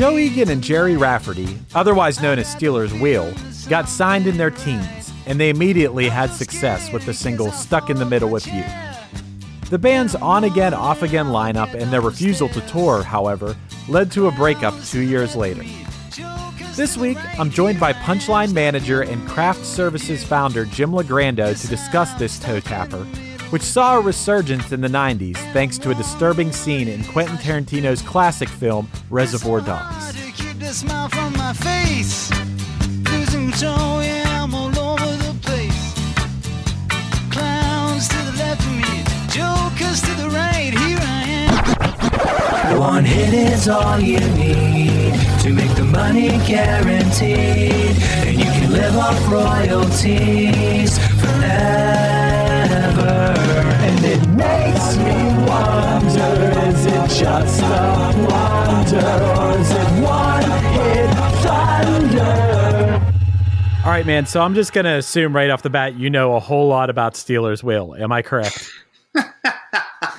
Joe Egan and Gerry Rafferty, otherwise known as Stealers Wheel, got signed in their teens, and they immediately had success with the single Stuck in the Middle with You. The band's on again, off again lineup and their refusal to tour, however, led to a breakup two years later. This week, I'm joined by Punchline manager and craft services founder Jim Legrando to discuss this toe tapper which saw a resurgence in the 90s thanks to a disturbing scene in Quentin Tarantino's classic film Reservoir Dogs. One hit is all you need to make the money guaranteed, and you can live off royalties forever. And it makes me wonder is it just a wonder, or is it one hit thunder? All right, man. So I'm just going to assume right off the bat you know a whole lot about Stealers Wheel. Am I correct?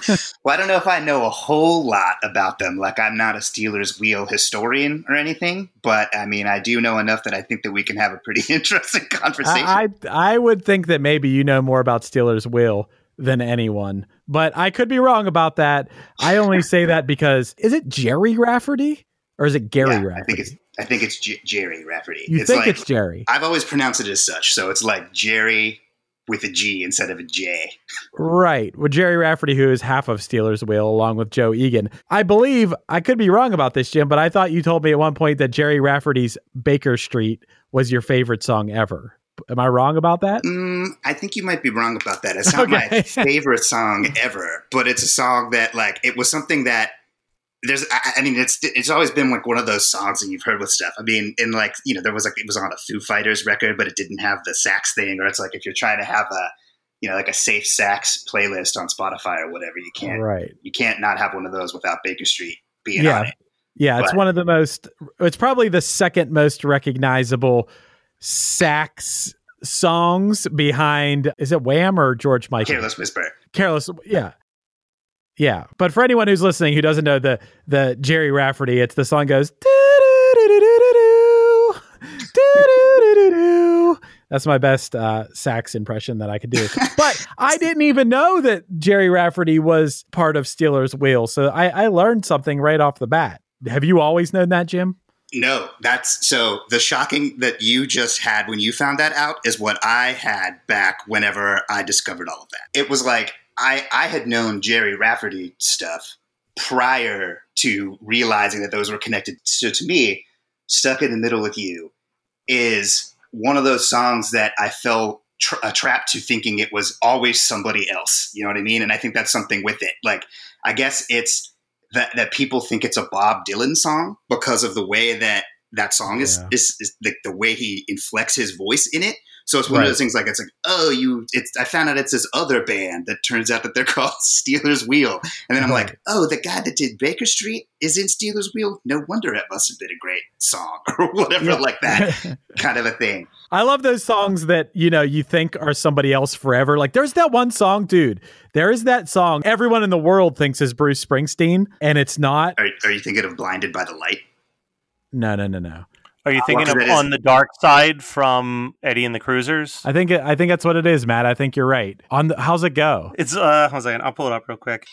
well, I don't know if I know a whole lot about them. Like, I'm not a Stealers wheel historian or anything, but I mean, I do know enough that I think that we can have a pretty interesting conversation. I, I, I would think that maybe you know more about Stealers wheel than anyone, but I could be wrong about that. I only say that because is it Gerry Rafferty or is it Gary yeah, Rafferty? I think it's I think it's J- Gerry Rafferty. You it's think like, it's Gerry? I've always pronounced it as such, so it's like Gerry with a G instead of a J. Right. With Gerry Rafferty, who is half of Stealers Wheel, along with Joe Egan. I believe, I could be wrong about this, Jim, but I thought you told me at one point that Gerry Rafferty's Baker Street was your favorite song ever. Am I wrong about that? Mm, I think you might be wrong about that. It's not Okay. my favorite song ever, but it's a song that, like, it was something that there's. I, I mean, it's it's always been like one of those songs that you've heard with stuff. I mean, in like you know, there was like it was on a Foo Fighters record, but it didn't have the sax thing, or it's like if you're trying to have a you know like a safe sax playlist on Spotify or whatever, you can't Right. you can't not have one of those without Baker Street being Yeah. on it. Yeah, it's But- one of the most, it's probably the second most recognizable sax songs behind, is it Wham or George Michael? Careless Whisper. Careless. Yeah. Yeah. But for anyone who's listening who doesn't know the the Gerry Rafferty, it's the song goes. That's my best uh, sax impression that I could do. But I didn't even know that Gerry Rafferty was part of Stealers Wheel. So I, I learned something right off the bat. Have you always known that, Jim? No, that's so the shocking that you just had when you found that out is what I had back whenever I discovered all of that. It was like I I had known Gerry Rafferty stuff prior to realizing that those were connected. So to me, Stuck in the Middle with You is one of those songs that I fell tra- trapped to thinking it was always somebody else. You know what I mean? And I think that's something with it. Like I guess it's that that people think it's a Bob Dylan song because of the way that that song is Yeah. is, is the, the way he inflects his voice in it. So it's one Right. of those things like it's like oh you it's I found out it's this other band that turns out that they're called Stealers Wheel, and then I'm Right. like oh the guy that did Baker Street is in Stealers Wheel. No wonder it must have been a great song or whatever Yeah. like that kind of a thing. I love those songs that, you know, you think are somebody else forever. Like there's that one song, dude. There is that song everyone in the world thinks is Bruce Springsteen, and it's not. Are, are you thinking of Blinded by the Light? No, no, no, no. Are you thinking Well, of On the Dark Side from Eddie and the Cruisers? I think it, I think that's what it is, Matt. I think you're right. On the, how's it go? It's uh, hold on a second. I'll pull it up real quick.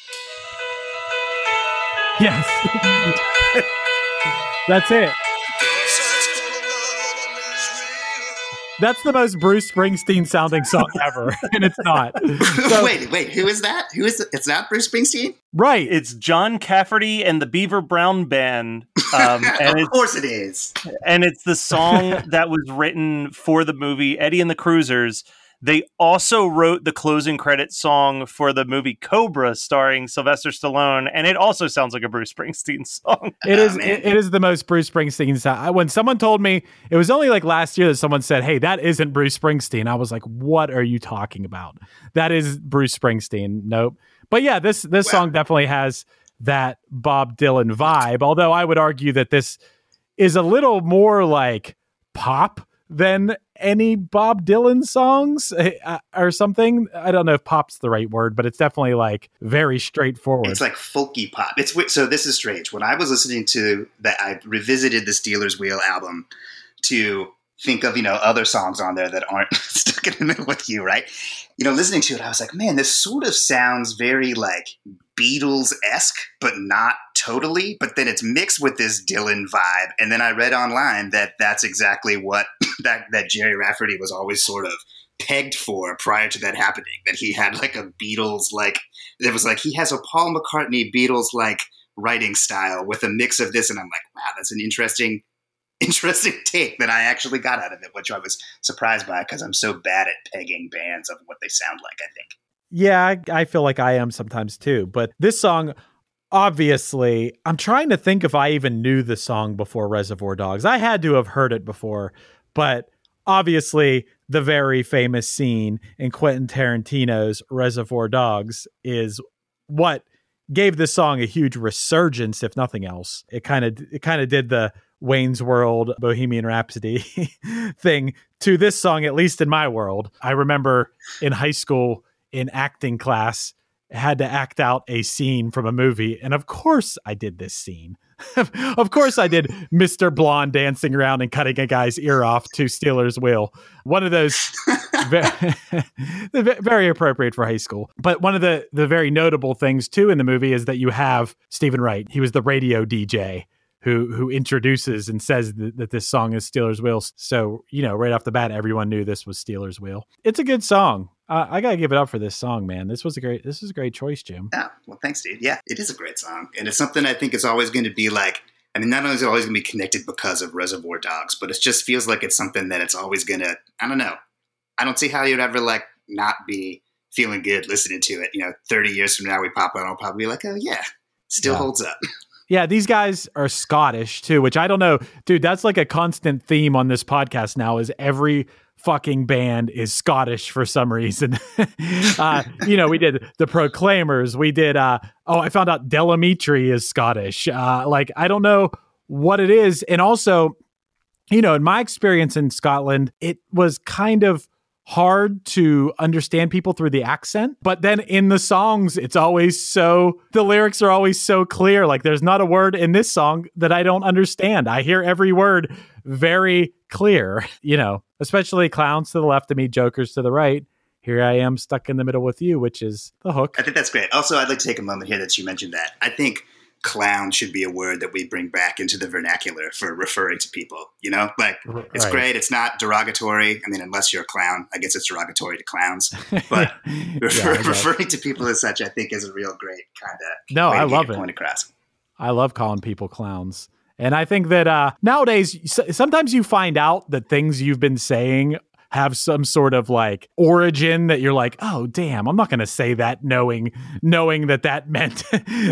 Yes. That's it. That's the most Bruce Springsteen sounding song ever, and it's not. So- wait, wait, who is that? Who is it? It's not Bruce Springsteen? Right. It's John Cafferty and the Beaver Brown Band, um, and of course it is. and it's the song that was written for the movie Eddie and the Cruisers. They also wrote the closing credit song for the movie Cobra, starring Sylvester Stallone, and it also sounds like a Bruce Springsteen song. It oh, is. It, it is the most Bruce Springsteen sound. I- When someone told me it was only like last year that someone said, "Hey, that isn't Bruce Springsteen," I was like, "What are you talking about? That is Bruce Springsteen." Nope. But yeah, this this Wow. song definitely has that Bob Dylan vibe. Although I would argue that this is a little more like pop than any Bob Dylan songs uh, or something. I don't know if pop's the right word, but it's definitely like very straightforward. It's like folky pop. It's so this is strange. When I was listening to that, I revisited the Stealers Wheel album to think of you know other songs on there that aren't stuck in the middle with you, right? You know, listening to it, I was like, man, this sort of sounds very like Beatles esque, but not totally. But then it's mixed with this Dylan vibe. And then I read online that that's exactly what that that Gerry Rafferty was always sort of pegged for prior to that happening. That he had like a Beatles like it was like he has a Paul McCartney Beatles like writing style with a mix of this, and I'm like, wow, that's an interesting, interesting take that I actually got out of it, which I was surprised by because I'm so bad at pegging bands of what they sound like. I think. Yeah, I, I feel like I am sometimes too. But this song, obviously, I'm trying to think if I even knew the song before Reservoir Dogs. I had to have heard it before, but obviously, the very famous scene in Quentin Tarantino's Reservoir Dogs is what gave this song a huge resurgence, if nothing else. It kind of it kind of did the Wayne's World Bohemian Rhapsody thing to this song, at least in my world. I remember in high school in acting class had to act out a scene from a movie and of course I did this scene. of course I did Mr. Blonde dancing around and cutting a guy's ear off to Stealers Wheel. One of those ve- very appropriate for high school. But one of the the very notable things too in the movie is that you have Steven Wright. He was the radio DJ who who introduces and says th- that this song is Stealers Wheel. So you know, right off the bat, everyone knew this was Stealers Wheel. It's a good song. Uh, I gotta give it up for this song, man. This was a great. This is a great choice, Jim. Yeah, well, thanks, dude. Yeah, it is a great song, and it's something I think is always going to be like. I mean, not only is it always going to be connected because of Reservoir Dogs, but it just feels like it's something that it's always going to. I don't know. I don't see how you'd ever like not be feeling good listening to it. You know, thirty years from now, we pop on, I'll probably be like, oh yeah, still Yeah. holds up. Yeah, these guys are Scottish too, which I don't know, dude. That's like a constant theme on this podcast now. Is every fucking band is Scottish for some reason. uh, you know, we did the Proclaimers. We did. Uh, oh, I found out Del Amitri is Scottish. Uh, like I don't know what it is, and also, you know, in my experience in Scotland, it was kind of hard to understand people through the accent. But then in the songs, it's always so, the lyrics are always so clear. Like there's not a word in this song that I don't understand. I hear every word very clear, you know, especially clowns to the left of me, jokers to the right. Here I am stuck in the middle with you, which is the hook. I think that's great. Also, I'd like to take a moment here that you mentioned that. I think clown should be a word that we bring back into the vernacular for referring to people. You know, like it's Right. great. It's not derogatory. I mean, unless you're a clown, I guess it's derogatory to clowns. But Yeah, refer, referring to people as such, I think, is a real great kind of No, I love it. point across. I love calling people clowns. And I think that uh, nowadays, sometimes you find out that things you've been saying have some sort of like origin that you're like, oh damn, I'm not going to say that knowing knowing that that meant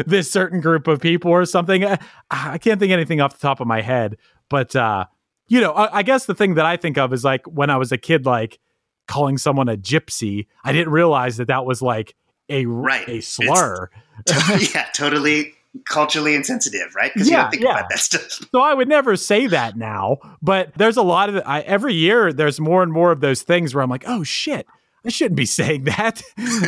this certain group of people or something. Uh, I can't think anything off the top of my head, but uh, you know, I, I guess the thing that I think of is like when I was a kid, like calling someone a gypsy. I didn't realize that that was like a Right. a slur. yeah, totally culturally insensitive, right? Because you Yeah, don't think yeah. about that stuff. So I would never say that now, but there's a lot of I, every year. There's more and more of those things where I'm like, oh shit, I shouldn't be saying that.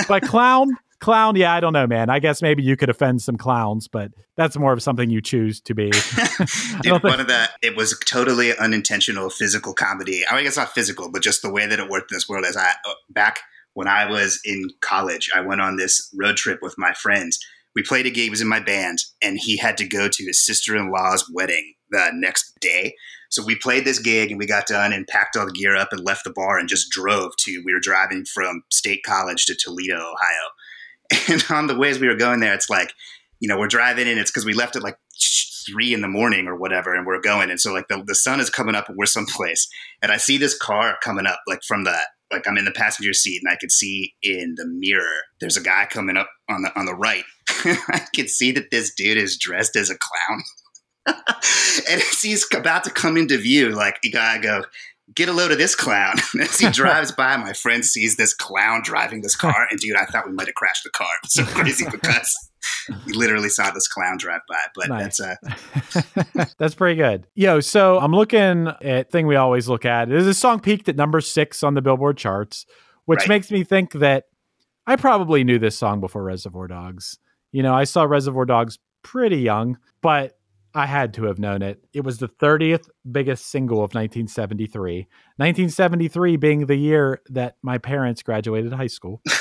but clown, Clown, yeah, I don't know, man. I guess maybe you could offend some clowns, but that's more of something you choose to be. Dude, one of the it was totally unintentional physical comedy. I mean, it's not physical, but just the way that it worked in this world. As I uh, back when I was in college, I went on this road trip with my friends. We played a gig. He was in my band, and he had to go to his sister in law's wedding the next day. So we played this gig, and we got done and packed all the gear up and left the bar and just drove to. We were driving from State College to Toledo, Ohio and on the ways we were going there, it's like, you know, we're driving and it's because we left at like three in the morning or whatever, and we're going. And so like the, the sun is coming up and we're someplace. And I see this car coming up like from the like I'm in the passenger seat and I could see in the mirror there's a guy coming up on the on the right. I could see that this dude is dressed as a clown. and as he's about to come into view, like you gotta go, get a load of this clown. As he drives by, my friend sees this clown driving this car, and dude, I thought we might have crashed the car. It's so crazy because he literally saw this clown drive by. But Nice. that's uh, That's pretty good. Yo, so I'm looking at thing we always look at. Is this song peaked at number six on the Billboard charts, which Right. makes me think that I probably knew this song before Reservoir Dogs. You know, I saw Reservoir Dogs pretty young, but I had to have known it. It was the 30th biggest single of 1973. 1973 being the year that my parents graduated high school.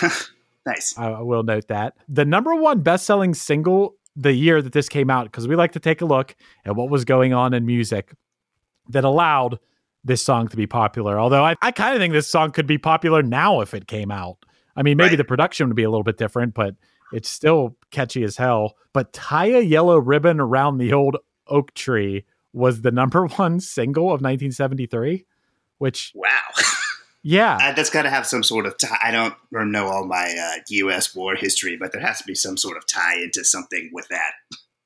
nice. I will note that. The number one best selling single the year that this came out, because we like to take a look at what was going on in music that allowed this song to be popular. Although I, I kind of think this song could be popular now if it came out. I mean, maybe Right. the production would be a little bit different, but it's still catchy as hell. But Tie a Yellow Ribbon Around the Old Oak Tree was the number one single of 1973, which, Wow. yeah. Uh, that's got to have some sort of tie. I don't know all my uh, U.S. war history, but there has to be some sort of tie into something with that.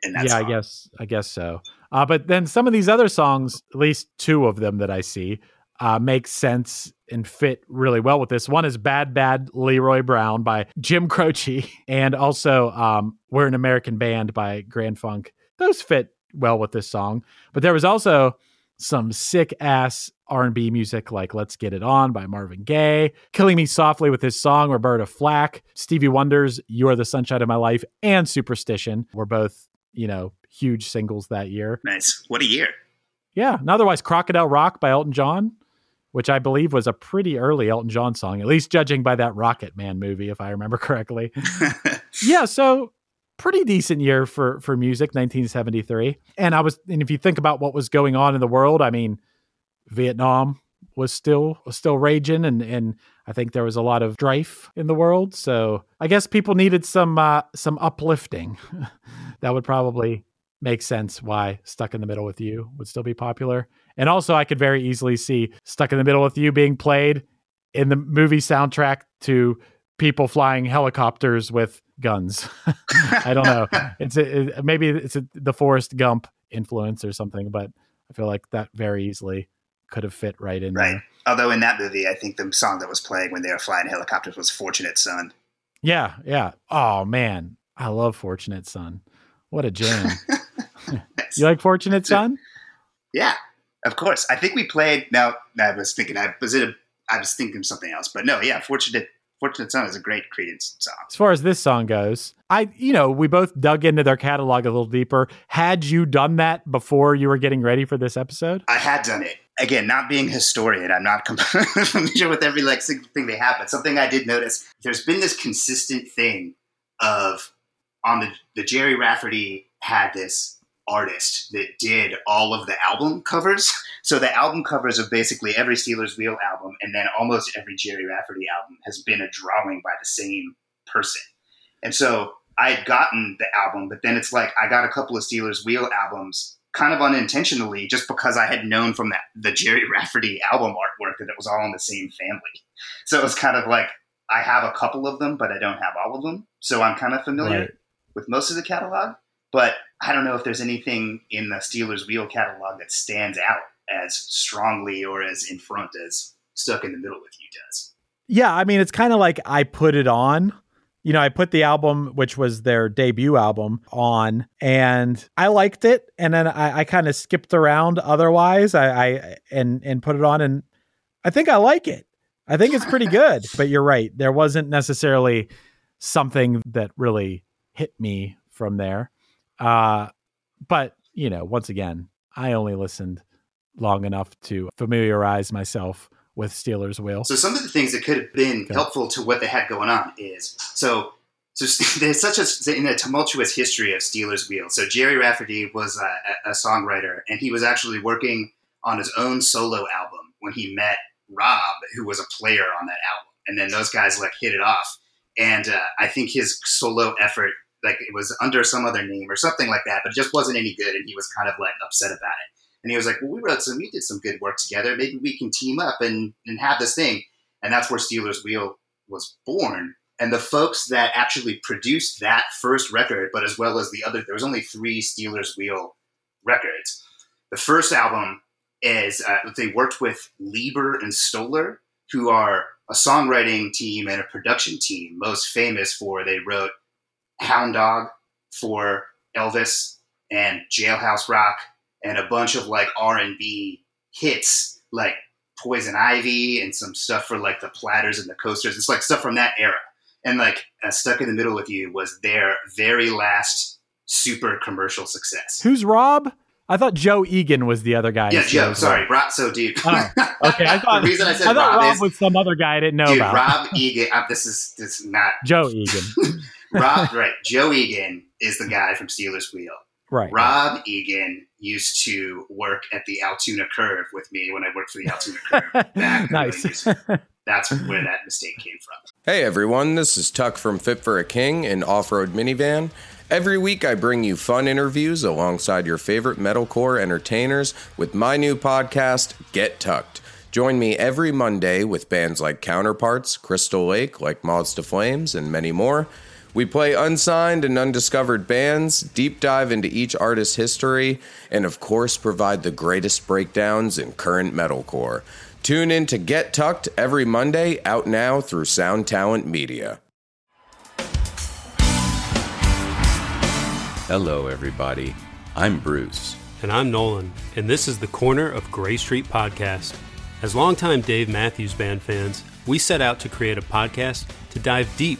And that's yeah, I guess I guess so. Uh, but then some of these other songs, at least two of them that I see, uh, make sense and fit really well with this. One is "Bad Bad Leroy Brown" by Jim Croce, and also um, "We're an American Band" by Grand Funk. Those fit well with this song. But there was also some sick ass R&B music like Let's Get It On by Marvin Gaye, Killing Me Softly with his song Roberta Flack, Stevie Wonder's You Are the Sunshine of My Life and Superstition were both, you know, huge singles that year. nice. What a year. Yeah, and otherwise Crocodile Rock by Elton John, which I believe was a pretty early Elton John song, at least judging by that Rocket Man movie if I remember correctly. yeah, so pretty decent year for for music 1973 and i was and if you think about what was going on in the world i mean vietnam was still was still raging and and i think there was a lot of strife in the world so i guess people needed some uh some uplifting that would probably make sense why stuck in the middle with you would still be popular and also i could very easily see stuck in the middle with you being played in the movie soundtrack to people flying helicopters with guns. I don't know. It's a, it, maybe it's a, the Forrest Gump influence or something, but I feel like that very easily could have fit right in Right. there. Although in that movie, I think the song that was playing when they were flying helicopters was "Fortunate Son." Yeah, yeah. Oh man, I love Fortunate Son. What a jam. You like Fortunate Son? Yeah, of course. I think we played. No, I was thinking. I was it. A, I was thinking something else, but no. Yeah, "Fortunate Fortunate Son" is a great Creedence song. As far as this song goes, I you know, we both dug into their catalog a little deeper. Had you done that before you were getting ready for this episode? I had done it. Again, not being a historian, I'm not familiar with every like single thing they have, but something I did notice, there's been this consistent thing of on the the Gerry Rafferty had this artist that did all of the album covers. So the album covers of basically every Stealers Wheel album, and then almost every Gerry Rafferty album has been a drawing by the same person. And so I had gotten the album, but then it's like I got a couple of Stealers Wheel albums kind of unintentionally just because I had known from that the Gerry Rafferty album artwork that it was all in the same family. So it was kind of like I have a couple of them, but I don't have all of them. So I'm kind of familiar Right. with most of the catalog. But I don't know if there's anything in the Stealers Wheel catalog that stands out as strongly or as in front as Stuck in the Middle with You does. Yeah, I mean, it's kind of like I put it on. You know, I put the album, which was their debut album, on, and I liked it. And then I, I kind of skipped around. Otherwise, I, I and and put it on, and I think I like it. I think it's pretty good. but you're right; there wasn't necessarily something that really hit me from there. Uh, but you know, once again, I only listened long enough to familiarize myself with Stealers Wheel. So some of the things that could have been Okay. helpful to what they had going on is so so there's such a in a tumultuous history of Steelers Wheel. So Gerry Rafferty was a, a songwriter, and he was actually working on his own solo album when he met Rob, who was a player on that album, and then those guys like hit it off. And uh, I think his solo effort, like it was under some other name or something like that, but it just wasn't any good, and he was kind of like upset about it. And he was like, "Well, we wrote some, we did some good work together. Maybe we can team up and and have this thing." And that's where Stealers Wheel was born. And the folks that actually produced that first record, but as well as the other, there was only three Stealers Wheel records. The first album is uh, they worked with Leiber and Stoller, who are a songwriting team and a production team, most famous for they wrote Hound Dog for Elvis and Jailhouse Rock and a bunch of like R and B hits like Poison Ivy and some stuff for like the Platters and the Coasters. It's like stuff from that era. And like uh, Stuck in the Middle with You was their very last super commercial success. Who's Rob? I thought Joe Egan was the other guy. Yeah, Joe. Sorry, Rob. So, dude. Oh, Okay, I thought the reason I said I Rob, Rob is, was some other guy I didn't know dude, about. Rob Egan. Uh, this is this is not Joe Egan. Rob. right, Joe Egan is the guy from Stealers Wheel. Right. Rob Egan used to work at the Altoona Curve with me when I worked for the Altoona Curve. Back nice. 80s. That's where that mistake came from. Hey everyone, this is Tuck from Fit for a King, an off road minivan. Every week I bring you fun interviews alongside your favorite metalcore entertainers with my new podcast, Get Tucked. Join me every Monday with bands like Counterparts, Crystal Lake, like Moths to Flames, and many more. We play unsigned and undiscovered bands, deep dive into each artist's history, and of course provide the greatest breakdowns in current metalcore. Tune in to Get Tucked every Monday, out now through Sound Talent Media. Hello, everybody. I'm Bruce. And I'm Nolan, and this is the Corner of Gray Street podcast. As longtime Dave Matthews Band fans, we set out to create a podcast to dive deep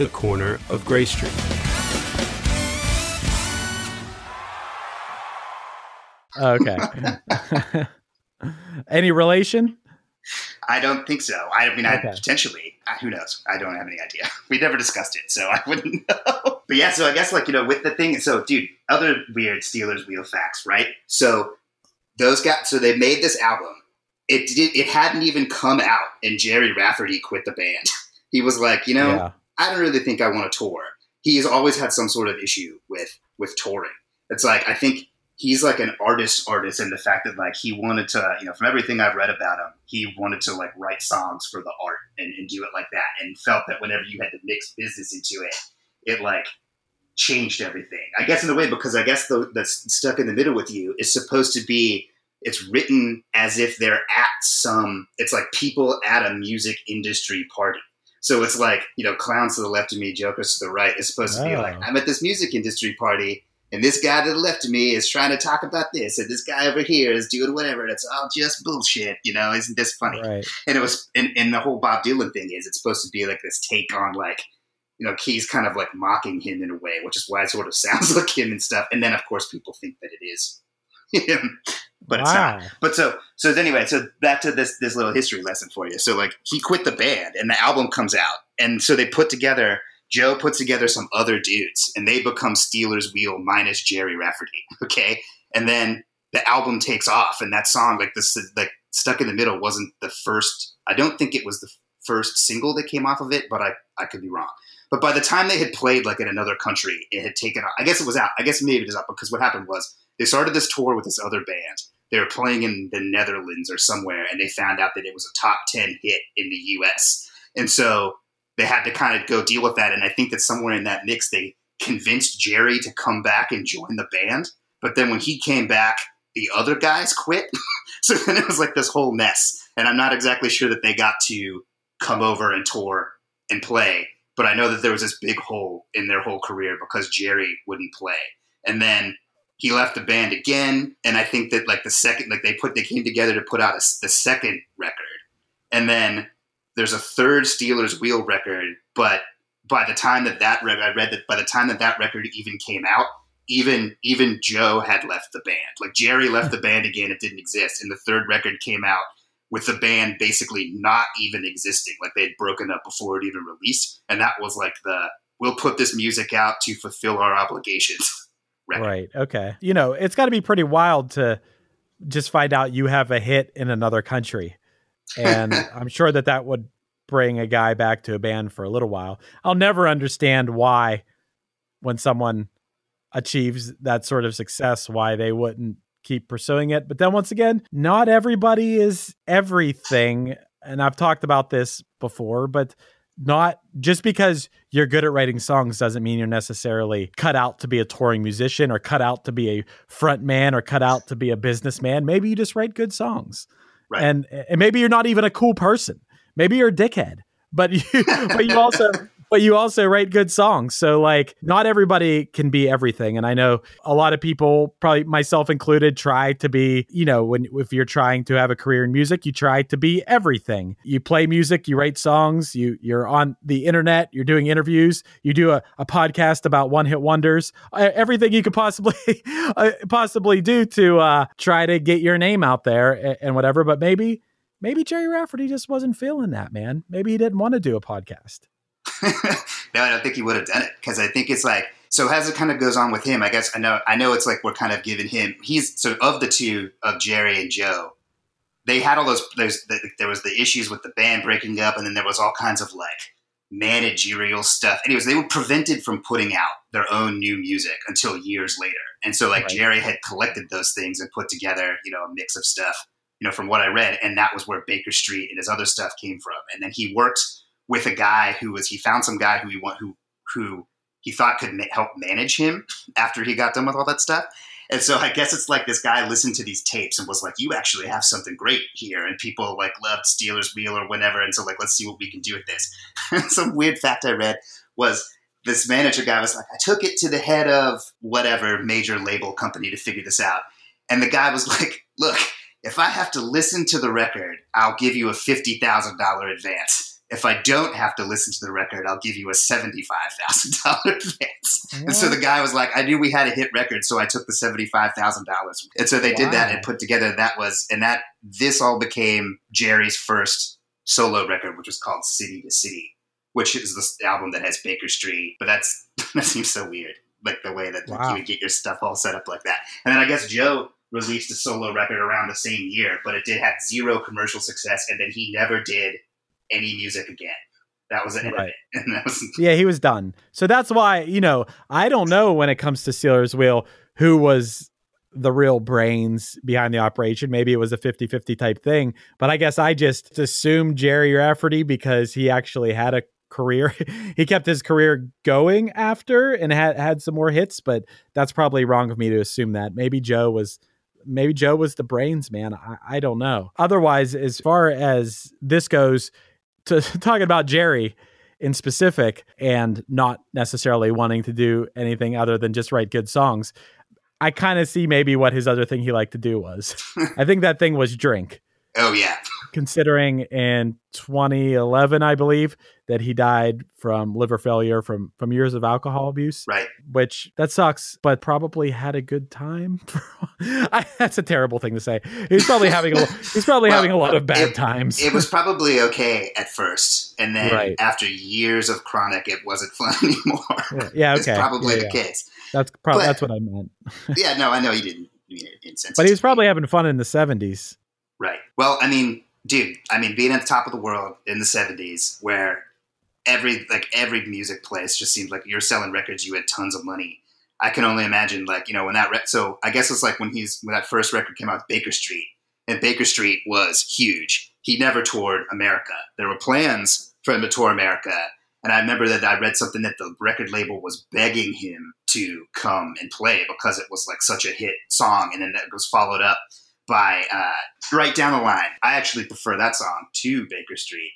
the Corner of Gray Street. Okay. Any relation? I don't think so. I mean, I potentially. Who knows? I don't have any idea. We never discussed it, so I wouldn't know. But yeah, so I guess like you know, with the thing, so dude, other weird Stealers wheel facts, right? So those guys, so they made this album. It did. It hadn't even come out, and Gerry Rafferty quit the band. He was like, you know, Yeah. I don't really think I want to tour. He has always had some sort of issue with with touring. It's like I think he's like an artist artist in the fact that like he wanted to, you know, from everything I've read about him, he wanted to like write songs for the art and, and do it like that and felt that whenever you had to mix business into it, it like changed everything. I guess in a way because I guess the that's stuck in the middle with you is supposed to be it's written as if they're at some it's like people at a music industry party. So it's like, you know, clowns to the left of me, jokers to the right. It's supposed to be Oh. like, I'm at this music industry party, and this guy to the left of me is trying to talk about this, and this guy over here is doing whatever, and it's all just bullshit, you know, isn't this funny? Right. And it was and, and the whole Bob Dylan thing is it's supposed to be like this take on like, you know, he's kind of like mocking him in a way, which is why it sort of sounds like him and stuff. And then of course people think that it is him. But it's not. But so so anyway, so back to this this little history lesson for you. So like he quit the band and the album comes out. And so they put together Joe puts together some other dudes and they become Stealers Wheel minus Gerry Rafferty. Okay. And then the album takes off and that song, like this like Stuck in the Middle wasn't the first I don't think it was the first single that came off of it, but I, I could be wrong. But by the time they had played like in another country, it had taken off. I guess it was out. I guess maybe it is out because what happened was they started this tour with this other band they were playing in the Netherlands or somewhere, and they found out that it was a top 10 hit in the US. And so they had to kind of go deal with that. And I think that somewhere in that mix, they convinced Gerry to come back and join the band. But then when he came back, the other guys quit. so then it was like this whole mess. And I'm not exactly sure that they got to come over and tour and play. But I know that there was this big hole in their whole career because Gerry wouldn't play. And then he left the band again. And I think that like the second, like they put, they came together to put out a, the second record. And then there's a third Stealers Wheel record. But by the time that that I read that by the time that that record even came out, even even Joe had left the band. Like Gerry left the band again; it didn't exist. And the third record came out with the band basically not even existing. Like they had broken up before it even released, and that was like the we'll put this music out to fulfill our obligations. record. Right. Okay. You know, it's got to be pretty wild to just find out you have a hit in another country. And I'm sure that that would bring a guy back to a band for a little while. I'll never understand why when someone achieves that sort of success why they wouldn't keep pursuing it. But then once again, not everybody is everything. And I've talked about this before, but not just because you're good at writing songs doesn't mean you're necessarily cut out to be a touring musician or cut out to be a front man or cut out to be a businessman. Maybe you just write good songs. Right. And and maybe you're not even a cool person. Maybe you're a dickhead. But you but you also but you also write good songs. So like not everybody can be everything. And I know a lot of people, probably myself included, try to be, you know, when if you're trying to have a career in music, you try to be everything. You play music, you write songs, you you're on the internet, you're doing interviews, you do a, a podcast about one hit wonders, everything you could possibly uh, possibly do to uh, try to get your name out there and, and whatever. But maybe maybe Gerry Rafferty just wasn't feeling that, man. Maybe he didn't want to do a podcast. no, I don't think he would have done it because I think it's like so as it kind of goes on with him. I guess I know I know it's like we're kind of giving him he's so of the two of Gerry and Joe, they had all those there's there was the issues with the band breaking up, and then there was all kinds of like managerial stuff. Anyways, they were prevented from putting out their own new music until years later, and so like Right. Gerry had collected those things and put together you know a mix of stuff. You know, from what I read, and that was where Baker Street and his other stuff came from. And then he worked with a guy who was he found some guy who he want who who he thought could ma- help manage him after he got done with all that stuff. And so I guess it's like this guy listened to these tapes and was like, "You actually have something great here," and people like loved Stealers Wheel or whatever. And so like, let's see what we can do with this. some weird fact I read was this manager guy was like, "I took it to the head of whatever major label company to figure this out," and the guy was like, "Look, if I have to listen to the record, I'll give you a fifty thousand dollar advance." If I don't have to listen to the record, I'll give you a seventy-five thousand dollar advance. And so the guy was like, I knew we had a hit record, so I took the seventy-five thousand dollars. And so they did that and put together that was and that this all became Gerry's first solo record, which was called City to City, which is the album that has Baker Street. But that's that seems so weird, like the way that like, you would get your stuff all set up like that. And then I guess Joe released a solo record around the same year, but it did have zero commercial success, and then he never did any music again. That was the end Right. of it, and that was Yeah, he was done. So that's why, you know, I don't know when it comes to Stealers Wheel who was the real brains behind the operation. Maybe it was a 50 50 type thing. But I guess I just assumed Gerry Rafferty because he actually had a career. he kept his career going after and had, had some more hits. But that's probably wrong of me to assume that. Maybe Joe was. Maybe Joe was the brains, man. I, I don't know. Otherwise, as far as this goes, to talking about Gerry, in specific and not necessarily wanting to do anything other than just write good songs. I kind of see maybe what his other thing he liked to do was. I think that thing was drink. oh yeah, Considering in 2011, I believe that he died from liver failure from from years of alcohol abuse, right. which that sucks, but probably had a good time. I, that's a terrible thing to say. He's probably having a he's probably Well, having a lot of bad it- times. It was probably okay at first, and then Right. after years of chronic, it wasn't fun anymore. yeah, yeah, It's probably Yeah, the yeah. case. That's probably that's what I meant. Yeah, no, I know you didn't mean it insensitive. But he was probably having fun in the 70s. right. Well, I mean, dude, I mean, being at the top of the world in the '70s, where every like every music place just seemed like you're selling records, you had tons of money. I can only imagine, like you know, when that re- so I guess it's like when he's when that first record came out, Baker Street, and Baker Street was huge. He never toured America. There were plans for him to tour America, And I remember that I read something that the record label was begging him to come and play because it was like such a hit song, and then it was followed up by uh, right down the line. I actually prefer that song to Baker Street,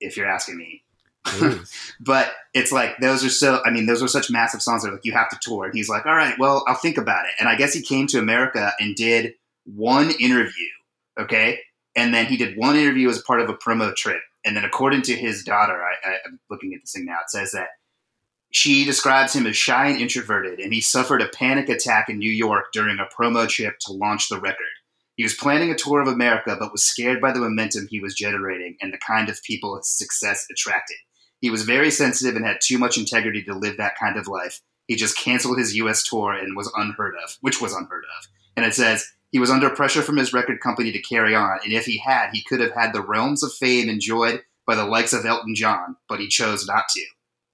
if you're asking me. but it's like those are so. I mean, those are such massive songs that like you have to tour. And he's like, all right, well, I'll think about it. And I guess he came to America and did one interview. Okay, and then he did one interview as part of a promo trip. And then, according to his daughter, I, I, I'm looking at this thing now. It says that she describes him as shy and introverted, and he suffered a panic attack in New York during a promo trip to launch the record. He was planning a tour of America, but was scared by the momentum he was generating and the kind of people his success attracted. He was very sensitive and had too much integrity to live that kind of life. He just canceled his U.S. tour and was unheard of, which was unheard of. And it says he was under pressure from his record company to carry on, and if he had, he could have had the realms of fame enjoyed by the likes of Elton John, but he chose not to.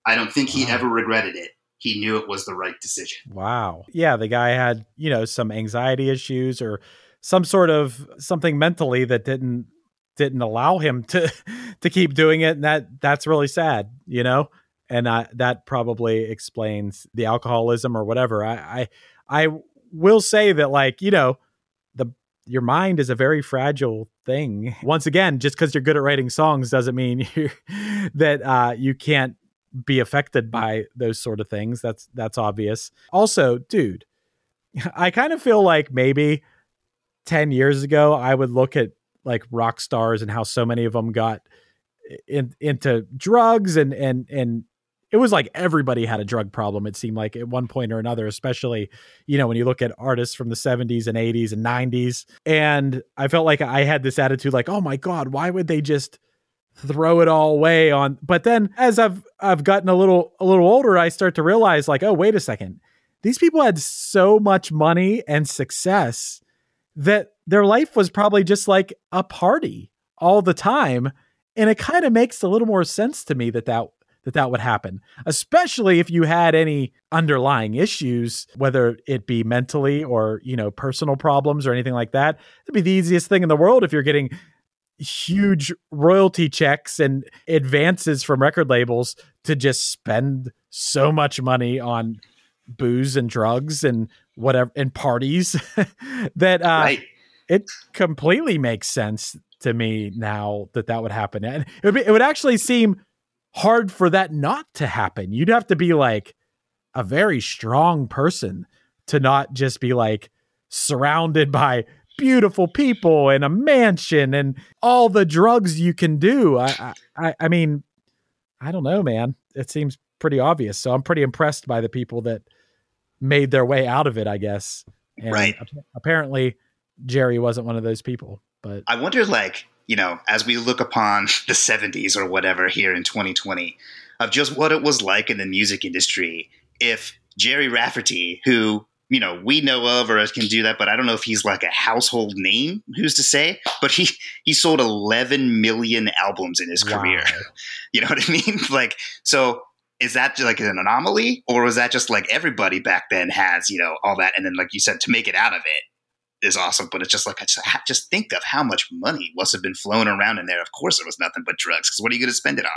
I don't think he Wow. ever regretted it. He knew it was the right decision. Wow. Yeah, the guy had, you know, some anxiety issues or some sort of something mentally that didn't didn't allow him to to keep doing it and that that's really sad, you know? And I, that probably explains the alcoholism or whatever. I I I will say that like, you know, the your mind is a very fragile thing. Once again, just because you're good at writing songs doesn't mean you that uh, you can't be affected by those sort of things. That's that's obvious. Also, dude, I kind of feel like maybe 10 years ago I would look at like rock stars and how so many of them got in, into drugs and and and it was like everybody had a drug problem it seemed like at one point or another especially you know when you look at artists from the 70s and 80s and 90s and I felt like I had this attitude like oh my god why would they just throw it all away on but then as I've I've gotten a little a little older I start to realize like oh wait a second. These people had so much money and success that their life was probably just like a party all the time and it kind of makes a little more sense to me that that that that would happen especially if you had any underlying issues whether it be mentally or you know personal problems or anything like that it'd be the easiest thing in the world if you're getting huge royalty checks and advances from record labels to just spend so much money on booze and drugs and whatever and parties that uh right. It completely makes sense to me now that that would happen. And it would, be, it would actually seem hard for that not to happen. You'd have to be like a very strong person to not just be like surrounded by beautiful people and a mansion and all the drugs you can do. I i i mean i don't know man. It seems pretty obvious. So i'm pretty impressed by the people that made their way out of it i guess. And Right. ap- apparently gerry wasn't one of those people but I wonder, like, you know, as we look upon the 70s or whatever here in 2020, of just what it was like in the music industry if Gerry Rafferty, who, you know, we know of or can do that, but I don't know if he's like a household name, who's to say? But he, he sold 11 million albums in his career. You know what I mean? Like, so is that just like an anomaly or was that just like everybody back then has, you know, all that? And then, like you said, to make it out of it is awesome, but it's just like, I just, I just think of how much money must have been flowing around in there. Of course, it was nothing but drugs because what are you going to spend it on?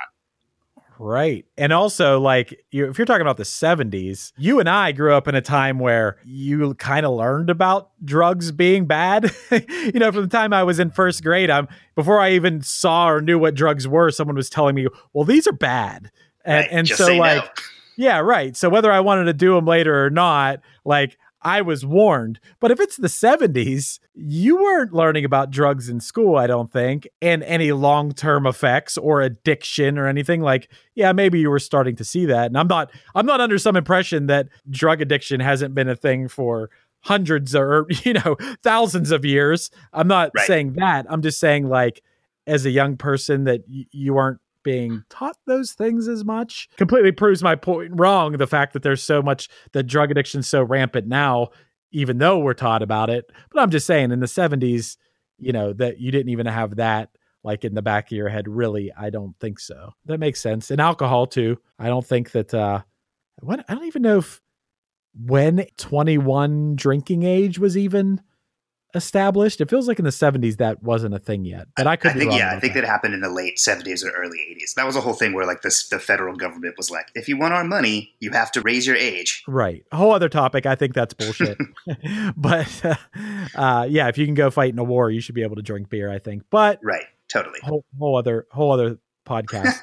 Right. And also, like, you, if you're talking about the 70s, you and I grew up in a time where you kind of learned about drugs being bad. you know, from the time I was in first grade, I'm before I even saw or knew what drugs were, someone was telling me, well, these are bad. And, Right? and so, say no. like, yeah, right. So whether I wanted to do them later or not, like, I was warned. But if it's the 70s, you weren't learning about drugs in school, I don't think, and any long term effects or addiction or anything. Like, yeah, maybe you were starting to see that. And I'm not I'm not under some impression that drug addiction hasn't been a thing for hundreds or you know thousands of years. I'm not Right. saying that. I'm just saying like as a young person that y- you aren't being taught those things as much. Completely proves my point wrong the fact that there's so much that drug addiction's so rampant now even though we're taught about it. But i'm just saying in the 70s you know that you didn't even have that like in the back of your head really i don't think so. That makes sense. And alcohol too. I don't think that uh what? I don't even know if when 21 drinking age was even established. It feels like in the 70s that wasn't a thing yet. But I could I think yeah, I think that. that happened in the late seventies or early eighties. That was a whole thing where like this the federal government was like, if you want our money, you have to raise your age. Right. A whole other topic. I think that's bullshit. but uh, uh, yeah, if you can go fight in a war, you should be able to drink beer, I think. But Right, totally. whole, whole other whole other podcast.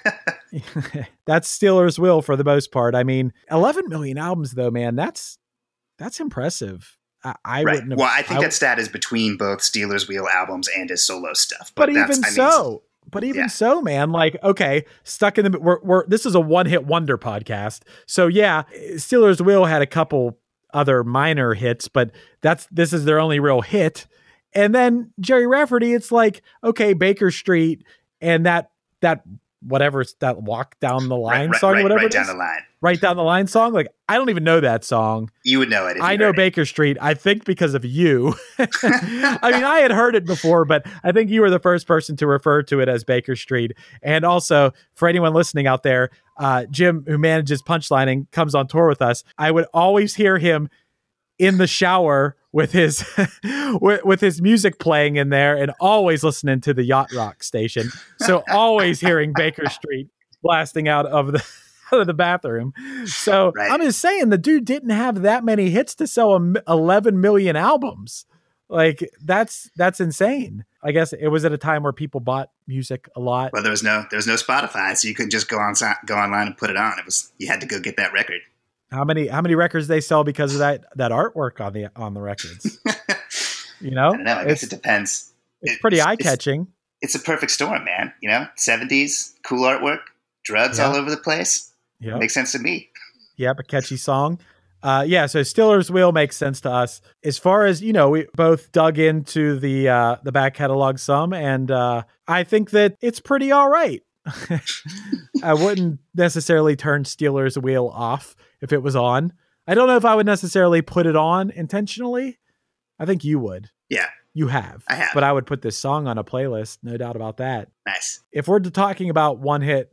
that's Stealers wheel for the most part. I mean, 11 million albums though, man. That's that's impressive. I, I right. wouldn't have, Well, I think I- that stat is between both Stealers Wheel albums and his solo stuff. but that's, even I mean, so, but even yeah. so, man, like okay, stuck in the we're, we're this is a one hit wonder podcast. So yeah, Stealers Wheel had a couple other minor hits, but that's this is their only real hit. And then Gerry Rafferty, it's like okay, Baker Street and that that whatever that walk down the line right, song, right, whatever right it down is. the line. Right down the line song. Like I don't even know that song. You would know it. I know heard it. Baker Street. I think because of you. I mean, I had heard it before, but I think you were the first person to refer to it as Baker Street. And also, for anyone listening out there, uh, Jim, who manages Punchlining, comes on tour with us. I would always hear him in the shower with his with, with his music playing in there, and always listening to the yacht rock station. So always hearing Baker Street blasting out of the out of the bathroom. So Right. I'm just saying the dude didn't have that many hits to sell a m- 11 million albums. Like that's that's insane. I guess it was at a time where people bought music a lot. Well, there was no there was no Spotify, so you couldn't just go on go online and put it on. It was you had to go get that record. How many how many records they sell because of that that artwork on the on the records? You know, I don't know. I guess it depends. it's it- pretty it's- eye it's- catching. It's a perfect storm, man. You know, seventies, cool artwork, drugs Yeah. all over the place. Yeah, Makes sense to me. Yep, a catchy song. Uh, yeah, so Stealers Wheel makes sense to us. As far as you know, we both dug into the uh, the back catalog some, and uh, I think that it's pretty all right. I wouldn't necessarily turn Stealers Wheel off if it was on. I don't know if I would necessarily put it on intentionally. I think you would. Yeah, You have. I have. But I would put this song on a playlist, no doubt about that. nice. If we're talking about one hit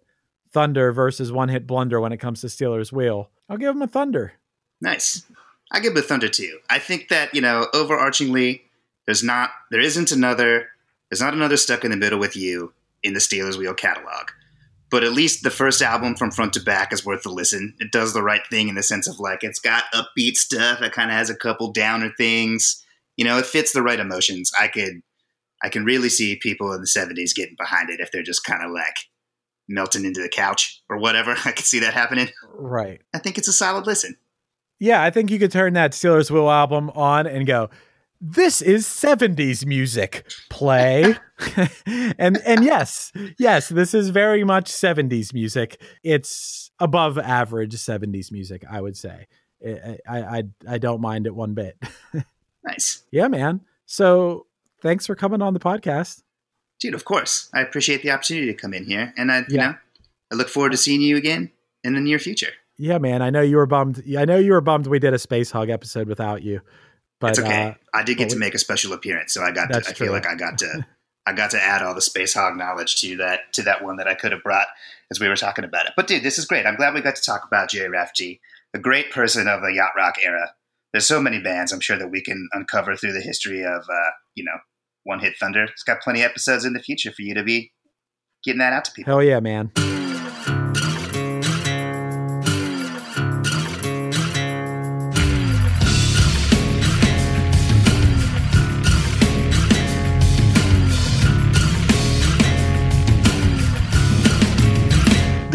Thunder versus one hit Blunder when it comes to Stealers Wheel, I'll give them a Thunder. Nice. I give it Thunder too. I think that you know, overarchingly, there's not, there isn't another, there's not another stuck in the middle with you in the Stealers Wheel catalog. But at least the first album from front to back is worth a listen. It does the right thing in the sense of like it's got upbeat stuff. It kind of has a couple downer things. You know, it fits the right emotions. I could, I can really see people in the '70s getting behind it if they're just kind of like melting into the couch or whatever. I could see that happening. Right. I think it's a solid listen. Yeah, I think you could turn that Stealers Wheel album on and go, "This is '70s music. Play." and and yes, yes, this is very much '70s music. It's above average '70s music, I would say. I I, I don't mind it one bit. Nice. yeah, man. So thanks for coming on the podcast. Dude, of course. I appreciate the opportunity to come in here. And I, you Yeah. know, I look forward to seeing you again in the near future. Yeah, man. I know you were bummed. I know you were bummed we did a Spacehog episode without you. But it's okay. uh, I did get to make a special appearance, so I got to, I feel like I got to I got to add all the Spacehog knowledge to that to that one that I could have brought as we were talking about it. But dude, this is great. I'm glad we got to talk about Gerry Rafferty, a great person of the yacht rock era. There's so many bands I'm sure that we can uncover through the history of uh, you know, One Hit Thunder. It's got plenty of episodes in the future for you to be getting that out to people. hell yeah, man.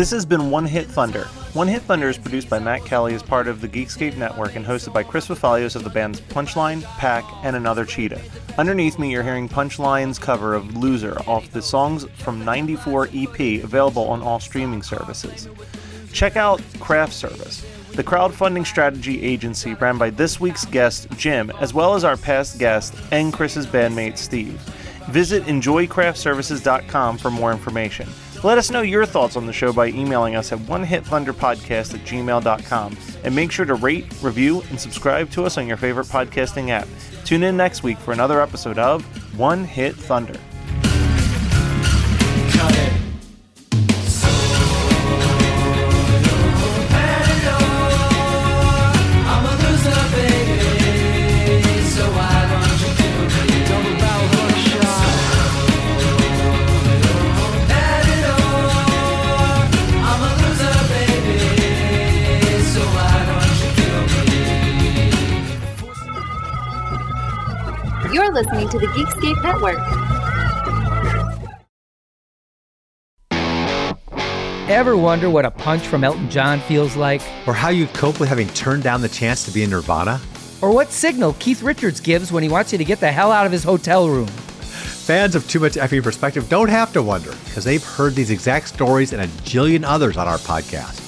This has been One Hit Thunder. One Hit Thunder is produced by Matt Kelly as part of the Geekscape Network and hosted by Chris Fafalios of the bands Punchline, Pack, and Another Cheetah. Underneath me, you're hearing Punchline's cover of Loser off the Songs from 94 EP, available on all streaming services. Check out Craft Service, the crowdfunding strategy agency ran by this week's guest, Jim, as well as our past guest and Chris's bandmate, Steve. Visit enjoycraftservices.com for more information. Let us know your thoughts on the show by emailing us at onehitthunderpodcast at gmail.com. And make sure to rate, review, and subscribe to us on your favorite podcasting app. Tune in next week for another episode of One Hit Thunder. Geekscape Network. Ever wonder what a punch from Elton John feels like? Or how you'd cope with having turned down the chance to be in Nirvana? Or what signal Keith Richards gives when he wants you to get the hell out of his hotel room? Fans of Too Much Effing Perspective don't have to wonder because they've heard these exact stories and a jillion others on our podcast.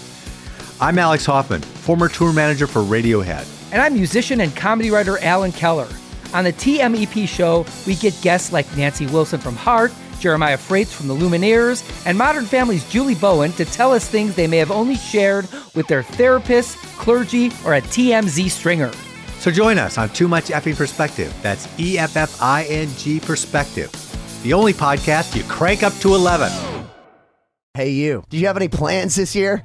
I'm Alex Hoffman, former tour manager for Radiohead. And I'm musician and comedy writer Alan Keller. On the TMEP show, we get guests like Nancy Wilson from Heart, Jeremiah Fraites from the Lumineers, and Modern Family's Julie Bowen to tell us things they may have only shared with their therapist, clergy, or a TMZ stringer. So join us on Too Much Effing Perspective. That's E F F I N G Perspective. The only podcast you crank up to 11. Hey, you. Do you have any plans this year?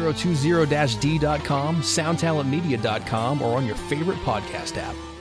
2020-d.com, soundtalentmedia.com, or on your favorite podcast app.